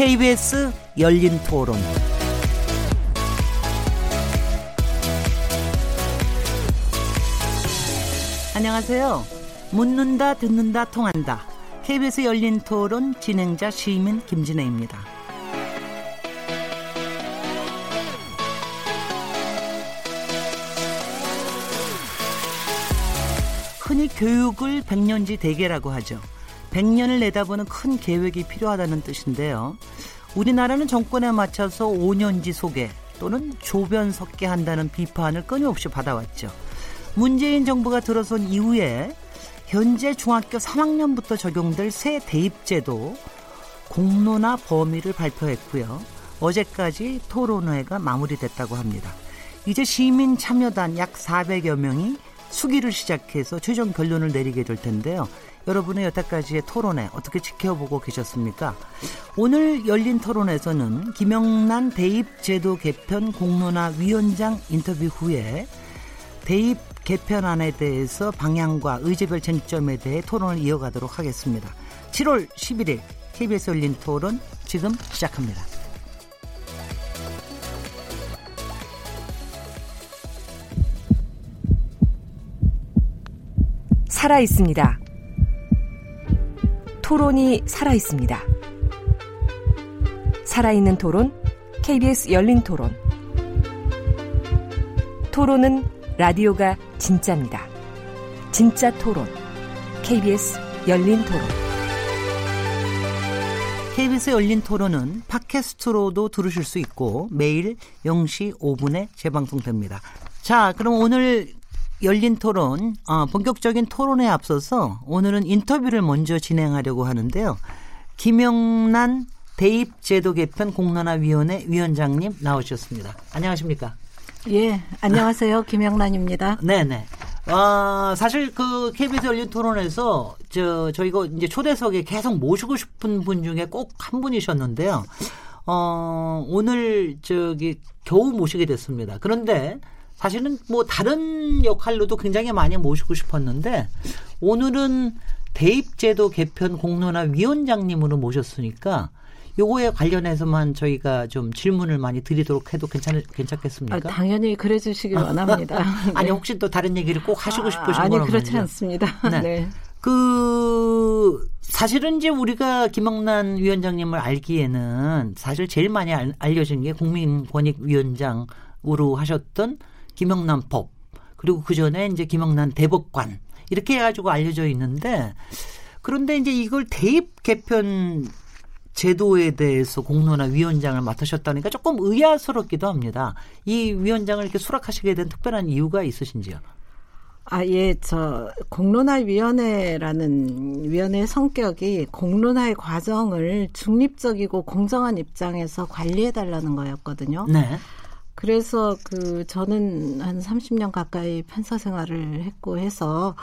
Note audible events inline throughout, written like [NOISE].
KBS 열린 토론. 안녕하세요. 묻는다, 듣는다, 통한다. KBS 열린 토론 진행자 시민 김진혜입니다. 흔히 교육을 백년지 대계라고 하죠. 100년을 내다보는 큰 계획이 필요하다는 뜻인데요. 우리나라는 정권에 맞춰서 5년지 소개 또는 조변 섞게 한다는 비판을 끊임없이 받아왔죠. 문재인 정부가 들어선 이후에 현재 중학교 3학년부터 적용될 새 대입제도 공로나 범위를 발표했고요. 어제까지 토론회가 마무리됐다고 합니다. 이제 시민 참여단 약 400여 명이 수기를 시작해서 최종 결론을 내리게 될 텐데요. 여러분의 여태까지의 토론회 어떻게 지켜보고 계셨습니까? 오늘 열린 토론에서는 김영란 대입제도 개편 공론화 위원장 인터뷰 후에 대입 개편안에 대해서 방향과 의제별 쟁점에 대해 토론을 이어가도록 하겠습니다. 7월 11일 KBS 열린 토론 지금 시작합니다. 살아 있습니다. 토론이 살아 있습니다. 살아있는 토론, KBS 열린 토론. 토론은 라디오가 진짜입니다. 진짜 토론, KBS 열린 토론. KBS 열린 토론은 팟캐스트로도 들으실 수 있고 매일 0시 5분에 재방송됩니다. 자, 그럼 오늘 열린 토론, 어, 본격적인 토론에 앞서서 오늘은 인터뷰를 먼저 진행하려고 하는데요. 김영란 대입제도 개편 공론화위원회 위원장님 나오셨습니다. 안녕하십니까? 예, 안녕하세요. [LAUGHS] 김영란입니다. 네네. 아, 사실 그 KBS 열린 토론에서 저, 저희가 이제 초대석에 계속 모시고 싶은 분 중에 꼭 한 분이셨는데요. 어, 오늘 저기 겨우 모시게 됐습니다. 그런데 사실은 뭐 다른 역할로도 굉장히 많이 모시고 싶었는데 오늘은 대입제도 개편 공론화 위원장님으로 모셨으니까 요거에 관련해서만 저희가 좀 질문을 많이 드리도록 해도 괜찮 괜찮겠습니까? 아, 당연히 그래 주시길 원합니다. [LAUGHS] 아니 네. 혹시 또 다른 얘기를 꼭 하시고 싶으신 아, 아니 그렇지 않습니다. 네. [LAUGHS] 네. 그 사실은 이제 우리가 김영란 위원장님을 알기에는 사실 제일 많이 알, 알려진 게 국민권익위원장으로 하셨던 김영란법 그리고 그 전에 이제 김영란 대법관 이렇게 해가지고 알려져 있는데 그런데 이제 이걸 대입 개편 제도에 대해서 공론화 위원장을 맡으셨다니까 조금 의아스럽기도 합니다. 이 위원장을 이렇게 수락하시게 된 특별한 이유가 있으신지요? 아, 예, 저, 공론화위원회라는 위원회 성격이 공론화의 과정을 중립적이고 공정한 입장에서 관리해달라는 거였거든요. 네. 그래서 그 저는 한 30년 가까이 판사 생활을 했고 해서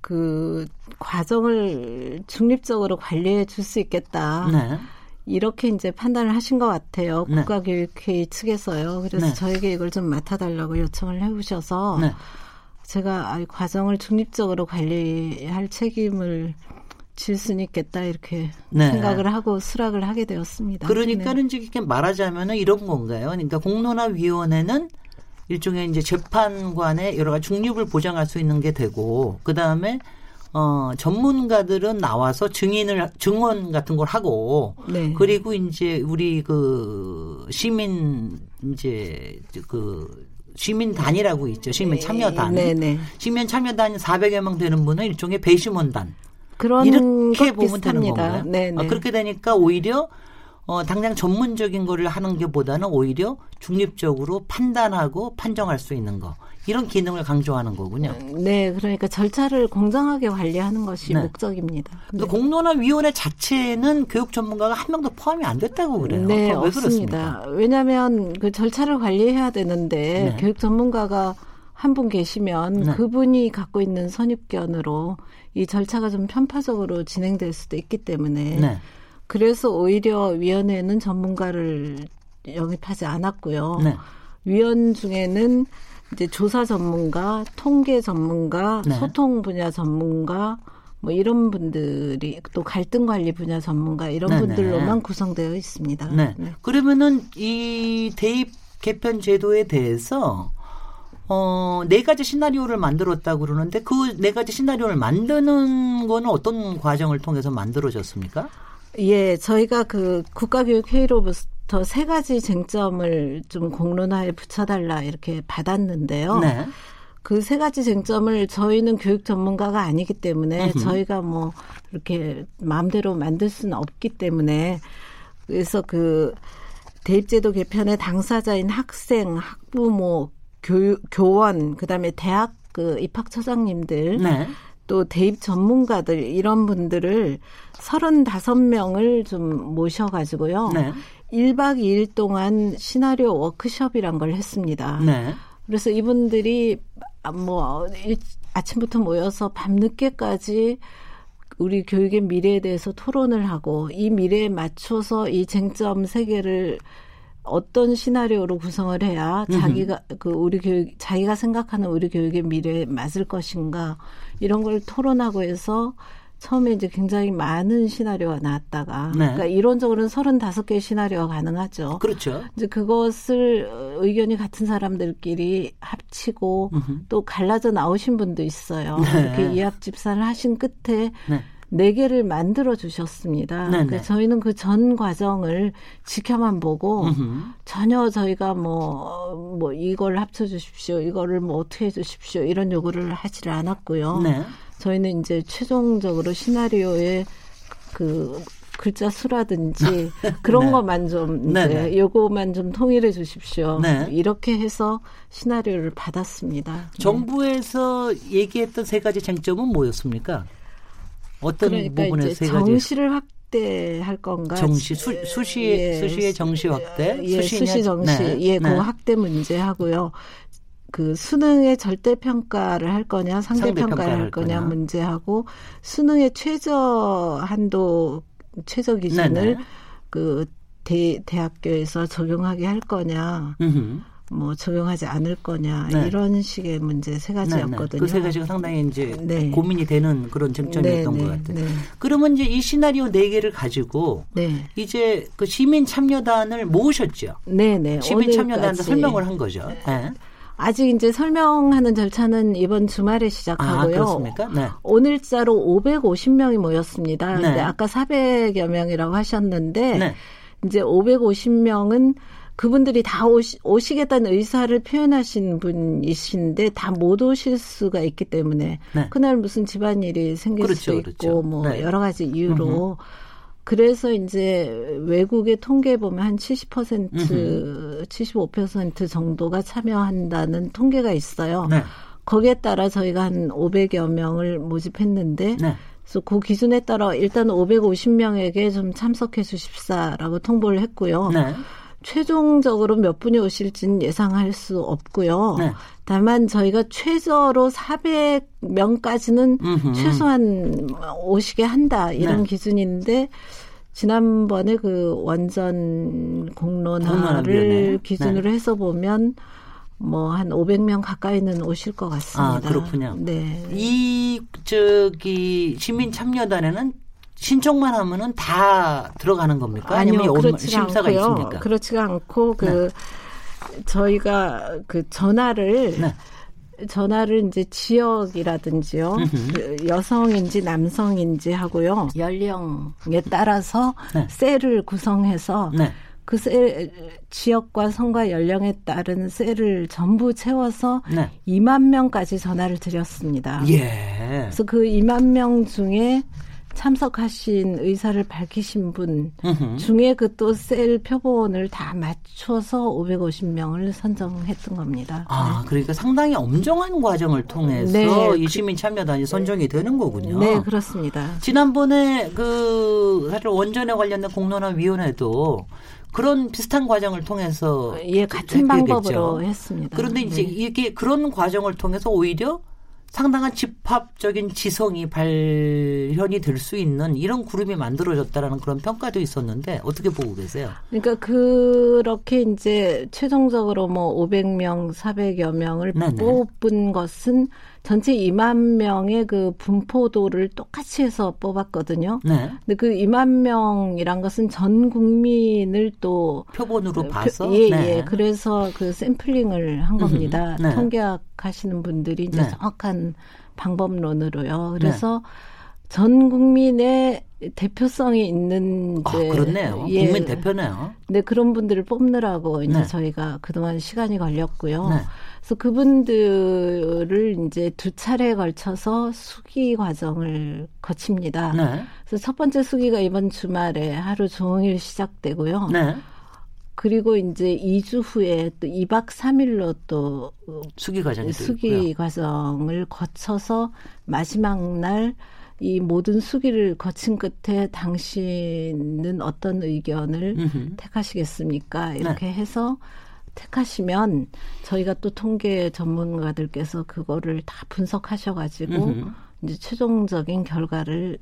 그 과정을 중립적으로 관리해 줄 수 있겠다. 네. 이렇게 이제 판단을 하신 것 같아요. 네. 국가교육회의 측에서요. 그래서 네. 저에게 이걸 좀 맡아달라고 요청을 해오셔서 네. 제가 과정을 중립적으로 관리할 책임을 질 수는 있겠다 이렇게 네. 생각을 하고 수락을 하게 되었습니다. 그러니까는 네. 이렇게 말하자면은 이런 건가요? 그러니까 공론화위원회는 일종의 이제 재판관의 여러 가지 중립을 보장할 수 있는 게 되고 그 다음에 어 전문가들은 나와서 증인을 증언 같은 걸 하고 네. 그리고 이제 우리 그 시민 이제 그 시민단이라고 있죠. 시민 참여단. 네, 네. 시민 참여단 400여 명 되는 분은 일종의 배심원단. 그런 이렇게 보면 되는 건가요? 네, 네. 아, 그렇게 되니까 오히려 어, 당장 전문적인 거를 하는 게보다는 오히려 중립적으로 판단하고 판정할 수 있는 거. 이런 기능을 강조하는 거군요. 네, 그러니까 절차를 공정하게 관리하는 것이 네. 목적입니다. 네. 공론화위원회 자체는 교육 전문가가 한 명도 포함이 안 됐다고 그래요. 네, 없습니다. 왜냐하면 그 절차를 관리해야 되는데 네. 교육 전문가가 한 분 계시면 네. 그분이 갖고 있는 선입견으로 이 절차가 좀 편파적으로 진행될 수도 있기 때문에 네. 그래서 오히려 위원회는 전문가를 영입하지 않았고요. 네. 위원 중에는 이제 조사 전문가, 통계 전문가, 네. 소통 분야 전문가, 뭐 이런 분들이 또 갈등 관리 분야 전문가 이런 네네. 분들로만 구성되어 있습니다. 네. 네. 그러면은 이 대입 개편 제도에 대해서 어, 네 가지 시나리오를 만들었다고 그러는데 그 네 가지 시나리오를 만드는 거는 어떤 과정을 통해서 만들어졌습니까? 예, 저희가 그 국가교육회의로부터 세 가지 쟁점을 좀 공론화에 붙여달라 이렇게 받았는데요. 네. 그 세 가지 쟁점을 저희는 교육 전문가가 아니기 때문에 으흠. 저희가 뭐 이렇게 마음대로 만들 수는 없기 때문에 그래서 그 대입제도 개편의 당사자인 학생, 학부모, 교, 교원, 그 다음에 대학 그 입학처장님들 네. 또 대입 전문가들 이런 분들을 35명을 좀 모셔가지고요. 네. 1박 2일 동안 시나리오 워크숍이란 걸 했습니다. 네. 그래서 이분들이 뭐 아침부터 모여서 밤늦게까지 우리 교육의 미래에 대해서 토론을 하고 이 미래에 맞춰서 이 쟁점 세 개를 어떤 시나리오로 구성을 해야 자기가 그 우리 교육 자기가 생각하는 우리 교육의 미래에 맞을 것인가 이런 걸 토론하고 해서 처음에 이제 굉장히 많은 시나리오가 나왔다가 네. 그러니까 이론적으로는 35개의 시나리오가 가능하죠. 그렇죠. 이제 그것을 의견이 같은 사람들끼리 합치고 음흠. 또 갈라져 나오신 분도 있어요. 네. 이렇게 이합 집산을 하신 끝에 네. 네 개를 만들어 주셨습니다. 그러니까 저희는 그 전 과정을 지켜만 보고 음흠. 전혀 저희가 뭐, 뭐 이걸 합쳐 주십시오. 이거를 뭐 어떻게 해 주십시오. 이런 요구를 하지를 않았고요. 네. 저희는 이제 최종적으로 시나리오에 그 글자 수라든지 [LAUGHS] 그런 네. 것만 좀 이제 네네. 요거만 좀 통일해 주십시오. 네. 이렇게 해서 시나리오를 받았습니다. 네. 정부에서 네. 얘기했던 세 가지 쟁점은 뭐였습니까? 어떤 그러니까 부분에서 세 가지? 정시를 확대할 건가? 정시 수, 수시 예, 수시의 정시 확대, 예, 수시 정시 네. 예, 그 네. 확대 문제 하고요. 그 수능의 절대 평가를 할 거냐, 상대 평가를 할 거냐, 거냐 문제하고 수능의 최저 한도 최저 기준을 네네. 그 대, 대학교에서 적용하게 할 거냐. 음흠. 뭐 적용하지 않을 거냐 네. 이런 식의 문제 세 가지였거든요. 그 세 가지가 상당히 이제 네. 고민이 되는 그런 쟁점이었던 네, 것 네, 같아요. 네. 그러면 이제 이 시나리오 네 개를 가지고 이제 그 시민 참여단을 모으셨죠. 네 네. 시민 참여단도 설명을 한 거죠. 네. 아직 이제 설명하는 절차는 이번 주말에 시작하고요. 아, 그렇습니까? 네. 오늘자로 550명이 모였습니다. 네. 근데 아까 400여 명이라고 하셨는데 네. 이제 550명은 그분들이 다 오시, 오시겠다는 의사를 표현하신 분이신데 다 못 오실 수가 있기 때문에 네. 그날 무슨 집안일이 생길 그렇죠, 수도 있고 그렇죠. 뭐 네. 여러 가지 이유로 음흠. 그래서 이제 외국의 통계에 보면 한 70%, 음흠. 75% 정도가 참여한다는 통계가 있어요. 네. 거기에 따라 저희가 한 500여 명을 모집했는데 네. 그래서 그 기준에 따라 일단 550명에게 좀 참석해 주십사라고 통보를 했고요. 네. 최종적으로 몇 분이 오실지는 예상할 수 없고요. 네. 다만 저희가 최저로 400명까지는 음흠. 최소한 오시게 한다 이런 네. 기준인데 지난번에 그 원전 공론화를 기준으로 네. 해서 보면 뭐 한 500명 가까이는 오실 것 같습니다. 아, 그렇군요. 네. 이 저기 시민 참여단에는 신청만 하면은 다 들어가는 겁니까? 아니요, 아니면 그렇지 심사가 않고요. 있습니까? 그렇지가 않고 그 네. 저희가 그 전화를 네. 전화를 이제 지역이라든지요, 그 여성인지 남성인지 하고요, 연령에 따라서 네. 셀을 구성해서 네. 그 셀, 지역과 성과 연령에 따른 셀을 전부 채워서 네. 2만 명까지 전화를 드렸습니다. 예. 그래서 그 2만 명 중에 참석하신 의사를 밝히신 분 으흠. 중에 그 또 셀 표본을 다 맞춰서 550명을 선정했던 겁니다. 아, 네. 그러니까 상당히 엄정한 과정을 통해서 네. 이 시민 참여단이 선정이 되는 거군요. 네, 그렇습니다. 지난번에 그 사실 원전에 관련된 공론화 위원회도 그런 비슷한 과정을 통해서 예, 같은 방법으로 했습니다. 그런데 이제 네. 이게 그런 과정을 통해서 오히려 상당한 집합적인 지성이 발현이 될 수 있는 이런 그룹이 만들어졌다라는 그런 평가도 있었는데 어떻게 보고 계세요? 그러니까 그렇게 이제 최종적으로 뭐 500명, 400여 명을 네네. 뽑은 것은 전체 2만 명의 그 분포도를 똑같이 해서 뽑았거든요. 네. 근데 그 2만 명이란 것은 전 국민을 또 표본으로 그, 봐서 예, 네. 예. 그래서 그 샘플링을 한 겁니다. 네. 통계학 하시는 분들이 이제 네. 정확한 방법론으로요. 그래서 네. 전 국민의 대표성이 있는 아, 이제 아, 그렇네요. 예, 국민 대표네요. 네 그런 분들을 뽑느라고 이제 네. 저희가 그동안 시간이 걸렸고요. 네. 그래서 그분들을 이제 두 차례에 걸쳐서 수기 과정을 거칩니다. 네. 그래서 첫 번째 수기가 이번 주말에 하루 종일 시작되고요. 네. 그리고 이제 2주 후에 또 2박 3일로 또 수기 과정이 수기 과정을 거쳐서 마지막 날 이 모든 수기를 거친 끝에 당신은 어떤 의견을 음흠. 택하시겠습니까? 이렇게 네. 해서 택하시면 저희가 또 통계 전문가들께서 그거를 다 분석하셔가지고 음흠. 이제 최종적인 결과를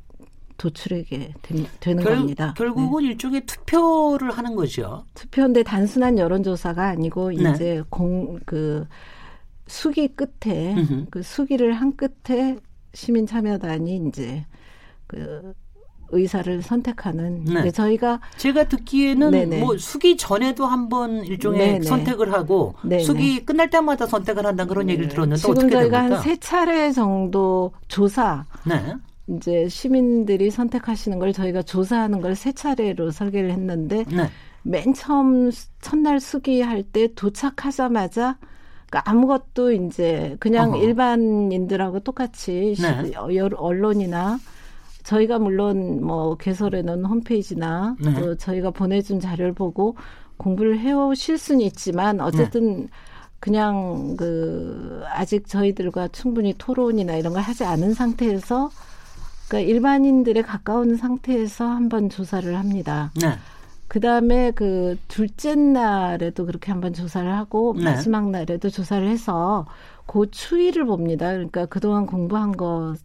도출하게 되, 는 겁니다. 결국은 네. 일종의 투표를 하는 거죠. 투표인데 단순한 여론조사가 아니고 네. 이제 공 그 수기 끝에 음흠. 그 수기를 한 끝에 시민 참여단이 이제 그 의사를 선택하는. 네. 저희가 제가 듣기에는 네네. 뭐 수기 전에도 한번 일종의 네네. 선택을 하고 네네. 수기 끝날 때마다 선택을 한다 그런 얘기를 들었는데 지금 어떻게 저희가? 한 세 차례 정도 조사. 네. 이제 시민들이 선택하시는 걸 저희가 조사하는 걸 세 차례로 설계를 했는데 네. 맨 처음 첫날 수기할 때 도착하자마자 아무것도 이제 그냥 어허. 일반인들하고 똑같이 네. 언론이나 저희가 물론 뭐 개설해 놓은 홈페이지나 네. 또 저희가 보내준 자료를 보고 공부를 해오실 수는 있지만 어쨌든 네. 그냥 그 아직 저희들과 충분히 토론이나 이런 걸 하지 않은 상태에서 그러니까 일반인들에 가까운 상태에서 한번 조사를 합니다. 네. 그 다음에 그 둘째 날에도 그렇게 한번 조사를 하고 네. 마지막 날에도 조사를 해서 그 추이를 봅니다. 그러니까 그동안 공부한 것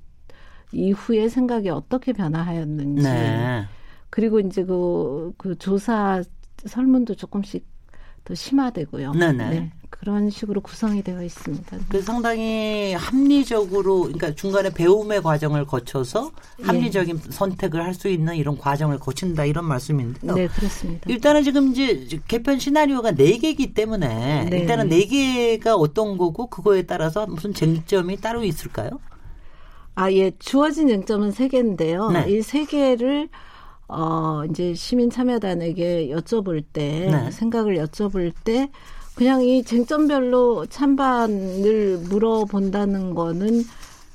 이후에 생각이 어떻게 변화하였는지 네. 그리고 이제 그, 그 조사 설문도 조금씩 더 심화되고요. 네네. 네. 그런 식으로 구성이 되어 있습니다. 그 상당히 합리적으로 그러니까 중간에 배움의 과정을 거쳐서 예. 합리적인 예. 선택을 할 수 있는 이런 과정을 거친다 이런 말씀인데요. 네, 그렇습니다. 일단은 지금 이제 개편 시나리오가 네 개이기 때문에 네. 일단은 네 개가 어떤 거고 그거에 따라서 무슨 쟁점이 따로 있을까요? 아, 예. 주어진 쟁점은 세 개인데요. 네. 이세 개를 어, 이제 시민 참여단에게 여쭤볼 때, 네. 생각을 여쭤볼 때, 그냥 이 쟁점별로 찬반을 물어본다는 거는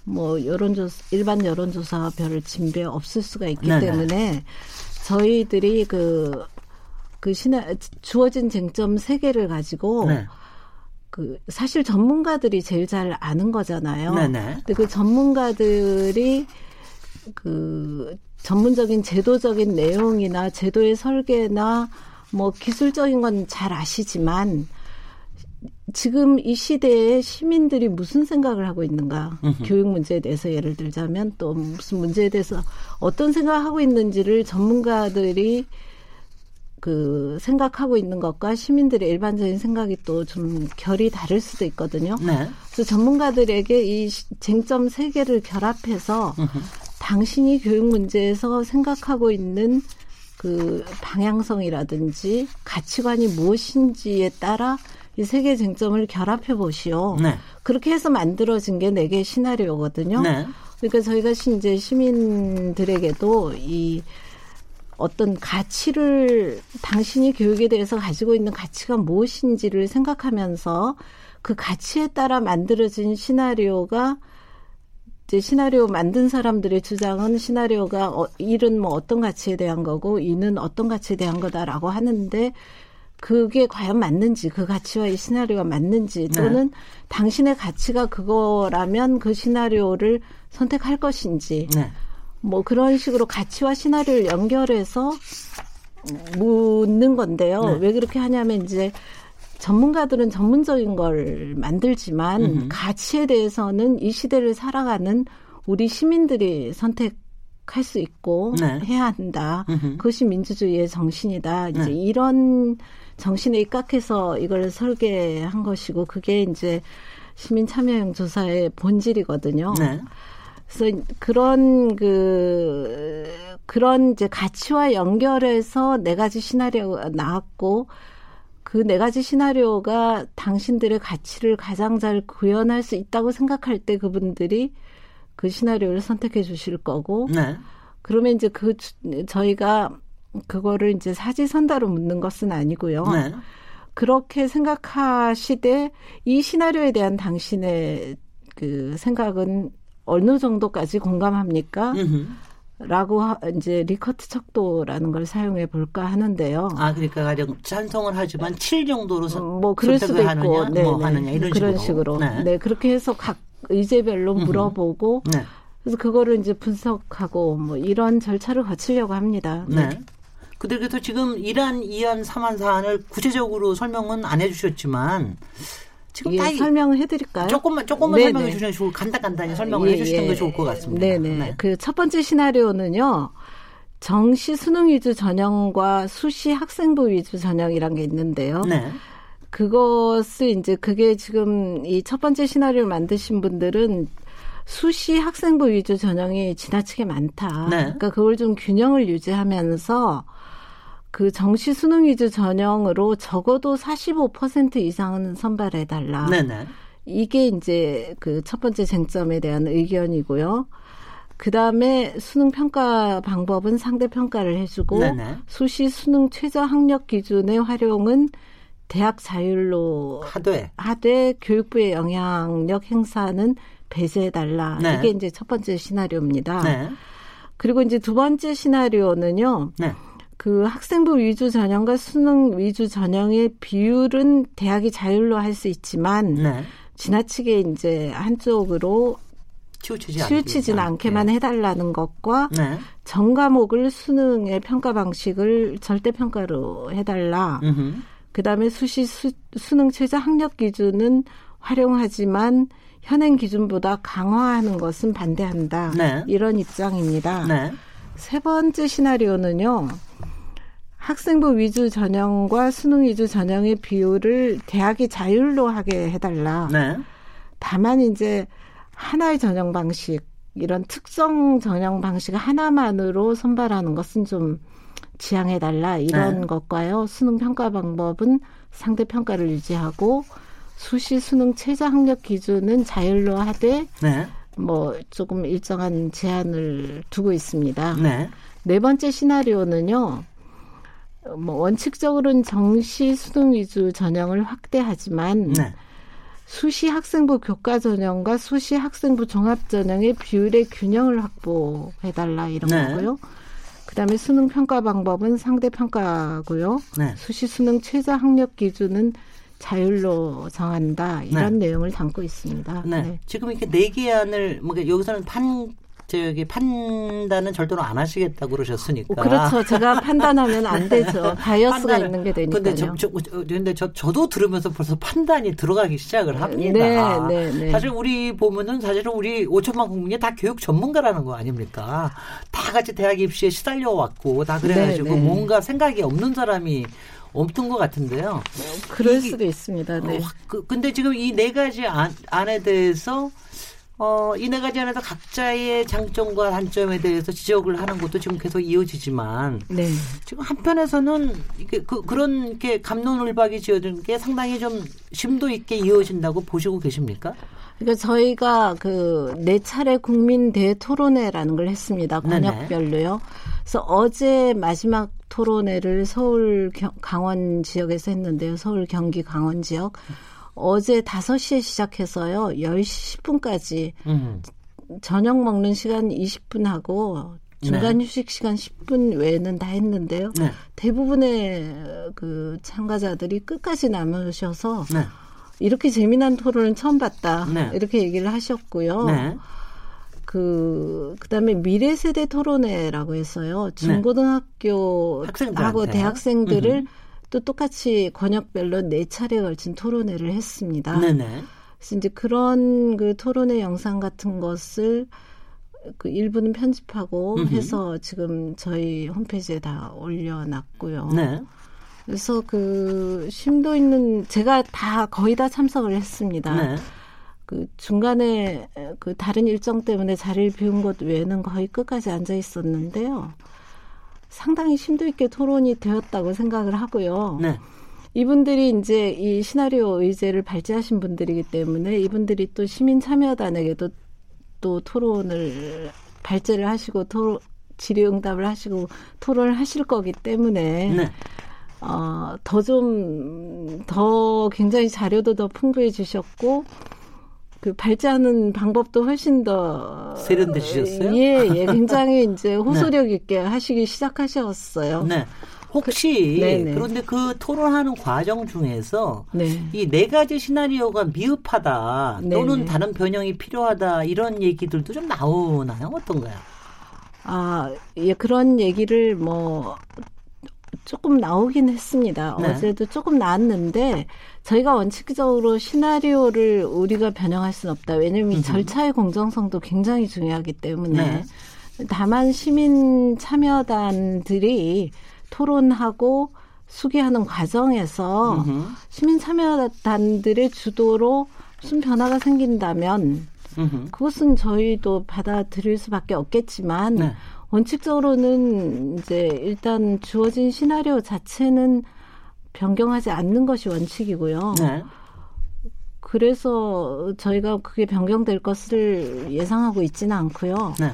뭐 여론조사, 일반 여론조사와 별 진배 없을 수가 있기 네네. 때문에 저희들이 그, 그 신화, 주어진 쟁점 세 개를 가지고 네. 그 사실 전문가들이 제일 잘 아는 거잖아요. 네네. 근데 그 전문가들이 그 전문적인 제도적인 내용이나 제도의 설계나 뭐 기술적인 건 잘 아시지만 지금 이 시대에 시민들이 무슨 생각을 하고 있는가 교육 문제에 대해서 예를 들자면 또 무슨 문제에 대해서 어떤 생각을 하고 있는지를 전문가들이 그 생각하고 있는 것과 시민들의 일반적인 생각이 또 좀 결이 다를 수도 있거든요. 네. 그래서 전문가들에게 이 쟁점 세 개를 결합해서 당신이 교육 문제에서 생각하고 있는 그 방향성이라든지 가치관이 무엇인지에 따라 이 세개 쟁점을 결합해 보시오. 네. 그렇게 해서 만들어진 게 네개 시나리오거든요. 네. 그러니까 저희가 이제 시민들에게도 이 어떤 가치를 당신이 교육에 대해서 가지고 있는 가치가 무엇인지를 생각하면서 그 가치에 따라 만들어진 시나리오가 이제 시나리오 만든 사람들의 주장은 시나리오가 어, 일은 뭐 어떤 가치에 대한 거고 이는 어떤 가치에 대한 거다라고 하는데 그게 과연 맞는지 그 가치와 이 시나리오가 맞는지 네. 또는 네. 당신의 가치가 그거라면 그 시나리오를 선택할 것인지 네. 뭐 그런 식으로 가치와 시나리오를 연결해서 묻는 건데요. 네. 왜 그렇게 하냐면 이제 전문가들은 전문적인 걸 만들지만 음흠. 가치에 대해서는 이 시대를 살아가는 우리 시민들이 선택 할수 있고 네. 해야 한다. 음흠. 그것이 민주주의의 정신이다. 이제 네. 이런 정신에 입각해서 이걸 설계한 것이고 그게 이제 시민 참여형 조사의 본질이거든요. 네. 그래서 그런 그 그런 이제 가치와 연결해서 네 가지 시나리오가 나왔고 그 네 가지 시나리오가 당신들의 가치를 가장 잘 구현할 수 있다고 생각할 때 그분들이 그 시나리오를 선택해 주실 거고 네. 그러면 이제 그 저희가 그거를 이제 사지선다로 묻는 것은 아니고요. 네. 그렇게 생각하시되 이 시나리오에 대한 당신의 그 생각은 어느 정도까지 공감합니까? 음흠. 라고 이제 리커트 척도라는 걸 사용해 볼까 하는데요. 아 그러니까 가령 찬성을 하지만 7 정도로 음, 뭐 그럴 수도 있고 하느냐, 네, 뭐 네. 하느냐 이런 그런 식으로. 식으로. 네. 네. 그렇게 해서 각 의제별로 물어보고 네. 그래서 그거를 이제 분석하고 뭐 이런 절차를 거치려고 합니다. 네. 네. 그래서 지금 이란, 이안, 삼안 사안을 구체적으로 설명은 안 해주셨지만 지금 예, 다 설명을 해드릴까요? 조금만 조금만 네네. 설명해 주시면 좋을 간단 간단히 설명을 예, 해주시는 예. 게 좋을 것 같습니다. 네네. 네. 그 첫 번째 시나리오는요. 정시 수능 위주 전형과 수시 학생부 위주 전형이란 게 있는데요. 네. 그것을 이제 그게 지금 이 첫 번째 시나리오를 만드신 분들은 수시 학생부 위주 전형이 지나치게 많다. 네. 그러니까 그걸 좀 균형을 유지하면서 그 정시 수능 위주 전형으로 적어도 45% 이상은 선발해 달라. 네네. 이게 이제 그 첫 번째 쟁점에 대한 의견이고요. 그 다음에 수능 평가 방법은 상대 평가를 해주고 네네. 수시 수능 최저 학력 기준의 활용은 대학 자율로 하되 하되 교육부의 영향력 행사는 배제해 달라. 네. 이게 이제 첫 번째 시나리오입니다. 네. 그리고 이제 두 번째 시나리오는요. 네. 그 학생부 위주 전형과 수능 위주 전형의 비율은 대학이 자율로 할 수 있지만 네. 지나치게 이제 한쪽으로 치우치지 치우치지는 않게만 해달라는 것과 네. 전 과목을 수능의 평가 방식을 절대 평가로 해달라. 그 다음에 수시 수, 수능 최저 학력 기준은 활용하지만 현행 기준보다 강화하는 것은 반대한다. 네. 이런 입장입니다. 네. 세 번째 시나리오는요. 학생부 위주 전형과 수능 위주 전형의 비율을 대학이 자율로 하게 해달라. 네. 다만 이제 하나의 전형 방식 이런 특성 전형 방식 하나만으로 선발하는 것은 좀 지향해 달라 이런 네. 것과요. 수능 평가 방법은 상대 평가를 유지하고 수시 수능 최저 학력 기준은 자율로 하되 네. 뭐 조금 일정한 제한을 두고 있습니다. 네. 네 번째 시나리오는요. 뭐 원칙적으로는 정시 수능 위주 전형을 확대하지만 네. 수시 학생부 교과 전형과 수시 학생부 종합 전형의 비율의 균형을 확보해 달라 이런 네. 거고요. 그다음에 수능 평가 방법은 상대 평가고요. 네. 수시 수능 최저 학력 기준은 자율로 정한다 이런 네. 내용을 담고 있습니다. 네. 네. 지금 이렇게 네 개안을 뭐 여기서는 판 저기 판단은 절대로 안 하시겠다고 그러셨으니까. 그렇죠. 제가 판단하면 안 되죠. [LAUGHS] 바이어스가 있는 게 되니까요. 근데 저, 저, 근데 저 저도 들으면서 벌써 판단이 들어가기 시작을 합니다. 네, 네, 네. 사실 우리 보면은 사실은 우리 5천만 국민이 다 교육 전문가라는 거 아닙니까? 다 같이 대학 입시에 시달려 왔고 다 그래가지고 네, 네. 뭔가 생각이 없는 사람이 없던 것 같은데요. 그럴 수도 있습니다. 네. 어, 그, 근데 지금 이 네 가지 안, 안에 대해서 어, 이네 가지 안에서 각자의 장점과 단점에 대해서 지적을 하는 것도 지금 계속 이어지지만 네. 지금 한편에서는 이게 그, 그런 게 감론을박이 지어진 게 상당히 좀 심도 있게 이어진다고 보시고 계십니까? 그러니까 저희가 그 네 차례 국민 대토론회라는 걸 했습니다. 권역별로요. 그래서 어제 마지막 토론회를 서울 강원 지역에서 했는데요. 서울 경기 강원 지역. 어제 5시에 시작해서요. 10시 10분까지 음. 저녁 먹는 시간 20분 하고 중간 네. 휴식 시간 10분 외에는 다 했는데요. 네. 대부분의 그 참가자들이 끝까지 남으셔서 네. 이렇게 재미난 토론을 처음 봤다. 네. 이렇게 얘기를 하셨고요. 네. 그 그다음에 미래 세대 토론회라고 했어요. 네. 중고등학교 하고 대학생들을 음흠. 또 똑같이 권역별로 네 차례 걸친 토론회를 했습니다. 네네. 그래서 이제 그런 그 토론회 영상 같은 것을 그 일부는 편집하고 음흠. 해서 지금 저희 홈페이지에 다 올려놨고요. 네. 그래서 그 심도 있는 제가 다 거의 다 참석을 했습니다. 네. 그 중간에 그 다른 일정 때문에 자리를 비운 것 외에는 거의 끝까지 앉아 있었는데요. 상당히 심도 있게 토론이 되었다고 생각을 하고요. 네. 이분들이 이제 이 시나리오 의제를 발제하신 분들이기 때문에 이분들이 또 시민 참여단에게도 또 토론을 발제를 하시고 토 질의응답을 하시고 토론을 하실 거기 때문에 네. 어, 더 좀, 더 굉장히 자료도 더 풍부해 주셨고, 그 발제하는 방법도 훨씬 더 세련되셨어요? 예, 예, 굉장히 이제 [LAUGHS] 네. 호소력 있게 하시기 시작하셨어요. 네. 혹시 그, 그런데 그 토론하는 과정 중에서 네. 이네 가지 시나리오가 미흡하다 또는 네네. 다른 변형이 필요하다 이런 얘기들도 좀 나오나요? 어떤가요? 아, 예, 그런 얘기를 뭐 조금 나오긴 했습니다. 네. 어제도 조금 나왔는데 저희가 원칙적으로 시나리오를 우리가 변형할 수는 없다. 왜냐하면 절차의 공정성도 굉장히 중요하기 때문에 네. 다만 시민 참여단들이 토론하고 수기하는 과정에서 음흠. 시민 참여단들의 주도로 무슨 변화가 생긴다면 음흠. 그것은 저희도 받아들일 수밖에 없겠지만 네. 원칙적으로는 이제 일단 주어진 시나리오 자체는 변경하지 않는 것이 원칙이고요. 네. 그래서 저희가 그게 변경될 것을 예상하고 있지는 않고요. 네.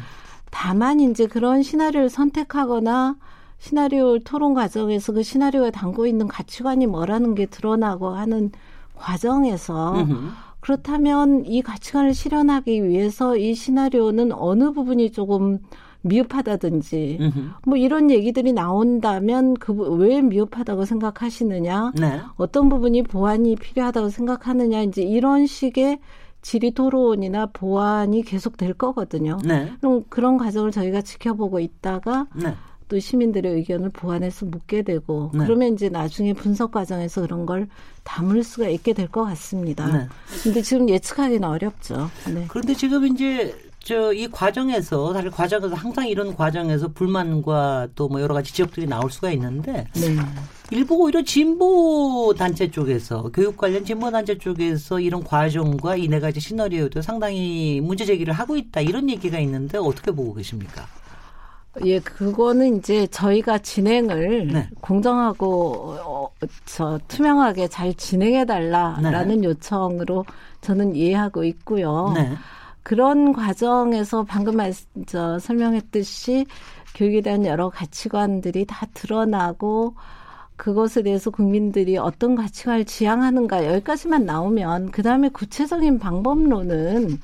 다만 이제 그런 시나리오를 선택하거나 시나리오 토론 과정에서 그 시나리오에 담고 있는 가치관이 뭐라는 게 드러나고 하는 과정에서 음흠. 그렇다면 이 가치관을 실현하기 위해서 이 시나리오는 어느 부분이 조금 미흡하다든지 음흠. 뭐 이런 얘기들이 나온다면 그 왜 미흡하다고 생각하시느냐 네. 어떤 부분이 보완이 필요하다고 생각하느냐 이제 이런 식의 질의 토론이나 보완이 계속 될 거거든요. 네. 그럼 그런 과정을 저희가 지켜보고 있다가 네. 또 시민들의 의견을 보완해서 묻게 되고 네. 그러면 이제 나중에 분석 과정에서 그런 걸 담을 수가 있게 될 것 같습니다. 네. 근데 지금 예측하기는 어렵죠. 네. 그런데 지금 이제 저 이 과정에서 사실 과정에서 항상 이런 과정에서 불만과 또 뭐 여러 가지 지적들이 나올 수가 있는데 네. 일부 오히려 진보 단체 쪽에서 교육 관련 진보 단체 쪽에서 이런 과정과 이 네 가지 시나리오도 상당히 문제 제기를 하고 있다 이런 얘기가 있는데 어떻게 보고 계십니까? 예, 그거는 이제 저희가 진행을 네. 공정하고 어, 저 투명하게 잘 진행해 달라라는 네. 요청으로 저는 이해하고 있고요. 네. 그런 과정에서 방금 말씀 저 설명했듯이 교육에 대한 여러 가치관들이 다 드러나고 그것에 대해서 국민들이 어떤 가치관을 지향하는가 여기까지만 나오면 그 다음에 구체적인 방법론은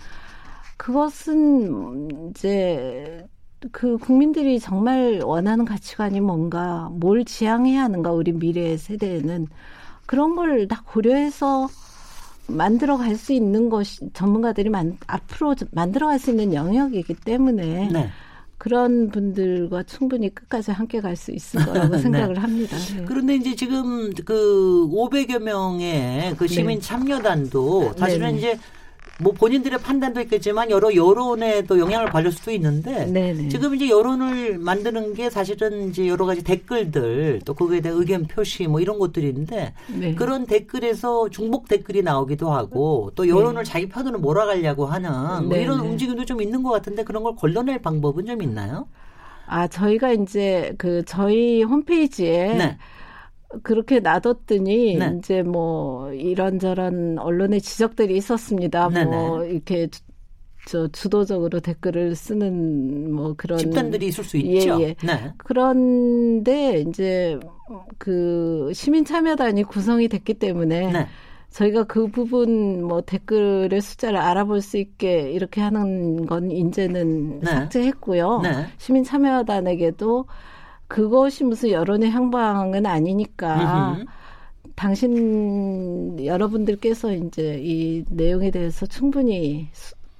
그것은 이제 그 국민들이 정말 원하는 가치관이 뭔가 뭘 지향해야 하는가 우리 미래 세대에는 그런 걸 다 고려해서 만들어 갈 수 있는 것이 전문가들이 만, 앞으로 만들어 갈 수 있는 영역이기 때문에 네. 그런 분들과 충분히 끝까지 함께 갈 수 있을 거라고 [LAUGHS] 네. 생각을 합니다. 네. 그런데 이제 지금 그 500여 명의 그 시민 네. 참여단도 사실은 네. 이제 뭐 본인들의 판단도 있겠지만 여러 여론에도 영향을 받을 수도 있는데 네네. 지금 이제 여론을 만드는 게 사실은 이제 여러 가지 댓글들 또 거기에 대한 의견 표시 뭐 이런 것들인데 네. 그런 댓글에서 중복 댓글이 나오기도 하고 또 여론을 네. 자기 편으로 몰아가려고 하는 뭐 이런 움직임도 좀 있는 것 같은데 그런 걸 걸러낼 방법은 좀 있나요? 아 저희가 이제 그 저희 홈페이지에 네. 그렇게 놔뒀더니 네. 이제 뭐 이런저런 언론의 지적들이 있었습니다. 네네. 뭐 이렇게 저 주도적으로 댓글을 쓰는 뭐 그런 집단들이 있을 수 있죠. 예, 예. 네. 그런데 이제 그 시민 참여단이 구성이 됐기 때문에 네. 저희가 그 부분 뭐 댓글의 숫자를 알아볼 수 있게 이렇게 하는 건 이제는 네. 삭제했고요. 네. 시민 참여단에게도 그것이 무슨 여론의 향방은 아니니까 당신 여러분들께서 이제 이 내용에 대해서 충분히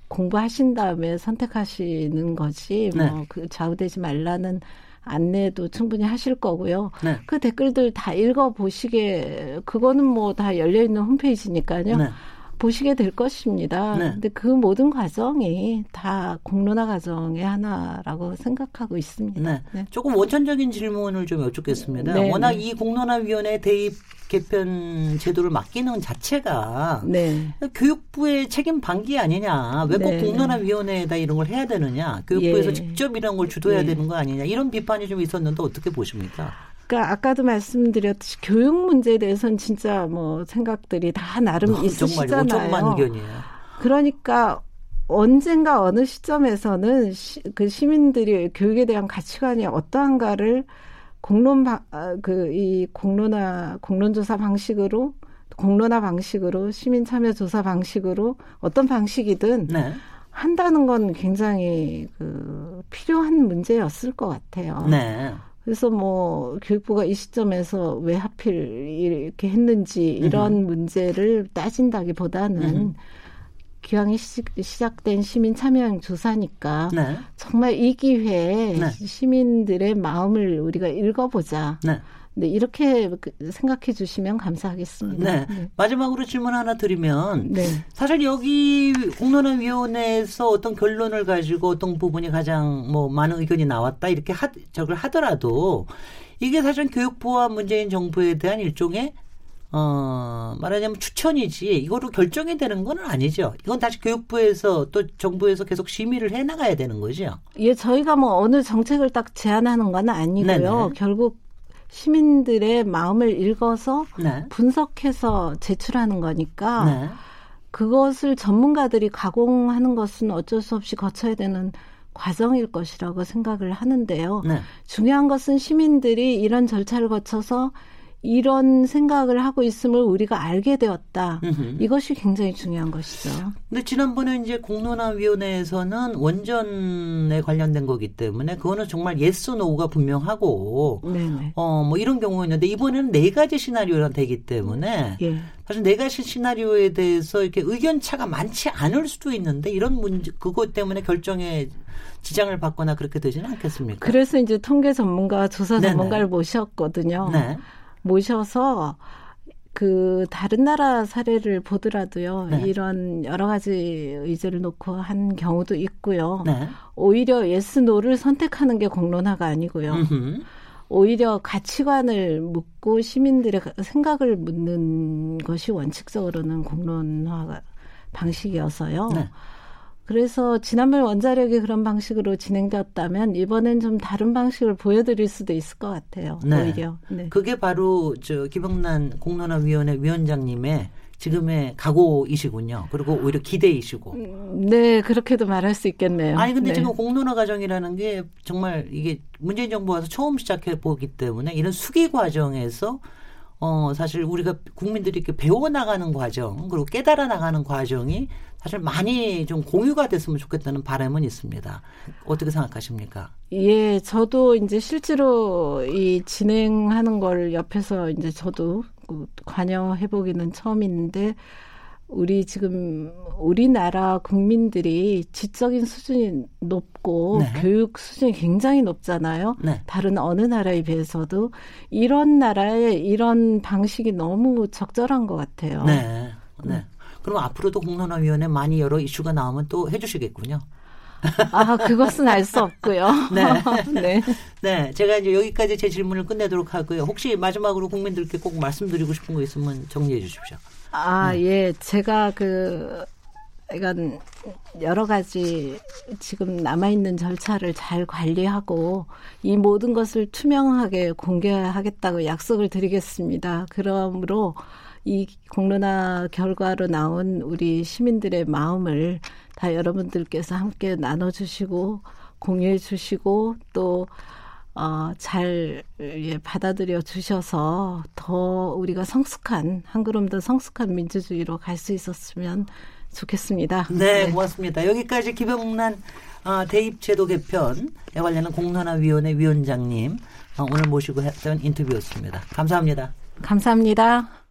공부하신 다음에 선택하시는 거지 네. 뭐그 좌우되지 말라는 안내도 충분히 하실 거고요. 네. 그 댓글들 다 읽어 보시게 그거는 뭐 다 열려 있는 홈페이지니까요. 네. 보시게 될 것입니다. 네. 근데 그 모든 과정이 다 공론화 과정의 하나라고 생각하고 있습니다. 네. 네. 조금 원천적인 질문을 좀 여쭙겠습니다. 네, 워낙 네. 이 공론화위원회 대입 개편 제도를 맡기는 자체가 네. 교육부의 책임 방기 아니냐? 왜 꼭 공론화위원회에다 이런 걸 해야 되느냐? 교육부에서 예. 직접 이런 걸 주도해야 예. 되는 거 아니냐? 이런 비판이 좀 있었는데 어떻게 보십니까? 그러니까 아까도 말씀드렸듯이 교육 문제에 대해서는 진짜 뭐 생각들이 다 나름 어, 있으시잖아요. 정말 5천만 의견이에요. 그러니까 언젠가 어느 시점에서는 시, 그 시민들이 교육에 대한 가치관이 어떠한가를 공론 아, 그이 공론화 공론조사 방식으로 공론화 방식으로 시민 참여 조사 방식으로 어떤 방식이든 네. 한다는 건 굉장히 그 필요한 문제였을 것 같아요. 네. 그래서 뭐 교육부가 이 시점에서 왜 하필 이렇게 했는지 이런 음. 문제를 따진다기보다는 음. 기왕이 시, 작된 시민 참여형 조사니까 네. 정말 이 기회에 네. 시민들의 마음을 우리가 읽어보자. 네. 네, 이렇게 그 생각해 주시면 감사하겠습니다. 네. 네. 마지막으로 질문 하나 드리면 네. 사실 여기 공론화 위원회에서 어떤 결론을 가지고 어떤 부분이 가장 뭐 많은 의견이 나왔다 이렇게 하, 저걸 하더라도 이게 사실 교육부와 문재인 정부에 대한 일종의 어, 말하자면 추천이지 이거로 결정이 되는 건 아니죠. 이건 다시 교육부에서 또 정부에서 계속 심의를 해 나가야 되는 거죠. 예, 저희가 뭐 어느 정책을 딱 제안하는 건 아니고요. 네네. 결국 시민들의 마음을 읽어서 네. 분석해서 제출하는 거니까 네. 그것을 전문가들이 가공하는 것은 어쩔 수 없이 거쳐야 되는 과정일 것이라고 생각을 하는데요. 네. 중요한 것은 시민들이 이런 절차를 거쳐서 이런 생각을 하고 있음을 우리가 알게 되었다. 으흠. 이것이 굉장히 중요한 것이죠. 근데 지난번에 이제 공론화위원회에서는 원전에 관련된 거기 때문에 그거는 정말 yes no가 분명하고 어뭐 이런 경우였는데 이번에는 네 가지 시나리오가 되기 때문에 예. 사실 네 가지 시나리오에 대해서 이렇게 의견 차가 많지 않을 수도 있는데 이런 문제 그것 때문에 결정에 지장을 받거나 그렇게 되지는 않겠습니까? 그래서 이제 통계 전문가, 조사 전문가를 모셨거든요. 네. 모셔서 그 다른 나라 사례를 보더라도요 네. 이런 여러 가지 의제를 놓고 한 경우도 있고요. 네. 오히려 yes no를 선택하는 게 공론화가 아니고요. 음흠. 오히려 가치관을 묻고 시민들의 생각을 묻는 것이 원칙적으로는 공론화 방식이어서요. 네. 그래서 지난번 원자력이 그런 방식으로 진행되었다면 이번엔 좀 다른 방식을 보여드릴 수도 있을 것 같아요. 네. 오히려. 네. 그게 바로 저 김영란 공론화위원회 위원장님의 지금의 각오이시군요. 그리고 오히려 기대이시고. 음, 네, 그렇게도 말할 수 있겠네요. 아니 근데 네. 지금 공론화 과정이라는 게 정말 이게 문재인 정부 와서 처음 시작해 보기 때문에 이런 수기 과정에서 어 사실 우리가 국민들이 이렇게 배워 나가는 과정 그리고 깨달아 나가는 과정이 사실 많이 좀 공유가 됐으면 좋겠다는 바람은 있습니다. 어떻게 생각하십니까? 예, 저도 이제 실제로 이 진행하는 걸 옆에서 이제 저도 관여해 보기는 처음인데 우리 지금 우리나라 국민들이 지적인 수준이 높고 네. 교육 수준이 굉장히 높잖아요. 네. 다른 어느 나라에 비해서도 이런 나라의 이런 방식이 너무 적절한 것 같아요. 네. 네. 그럼 앞으로도 공론화위원회 많이 여러 이슈가 나오면 또 해주시겠군요. 아, 그것은 알 수 없고요. [LAUGHS] 네. [LAUGHS] 네. 네. 제가 이제 여기까지 제 질문을 끝내도록 하고요. 혹시 마지막으로 국민들께 꼭 말씀드리고 싶은 거 있으면 정리해 주십시오. 아, 네. 예. 제가 그, 이건 여러 가지 지금 남아있는 절차를 잘 관리하고 이 모든 것을 투명하게 공개하겠다고 약속을 드리겠습니다. 그러므로 이 공론화 결과로 나온 우리 시민들의 마음을 다 여러분들께서 함께 나눠주시고 공유해 주시고 또 어, 잘 예, 받아들여 주셔서 더 우리가 성숙한 한 걸음 더 성숙한 민주주의로 갈 수 있었으면 좋겠습니다. 네, 네, 고맙습니다. 여기까지 김영란 어, 대입제도 개편에 관련한 공론화위원회 위원장님 어, 오늘 모시고 했던 인터뷰였습니다. 감사합니다. 감사합니다.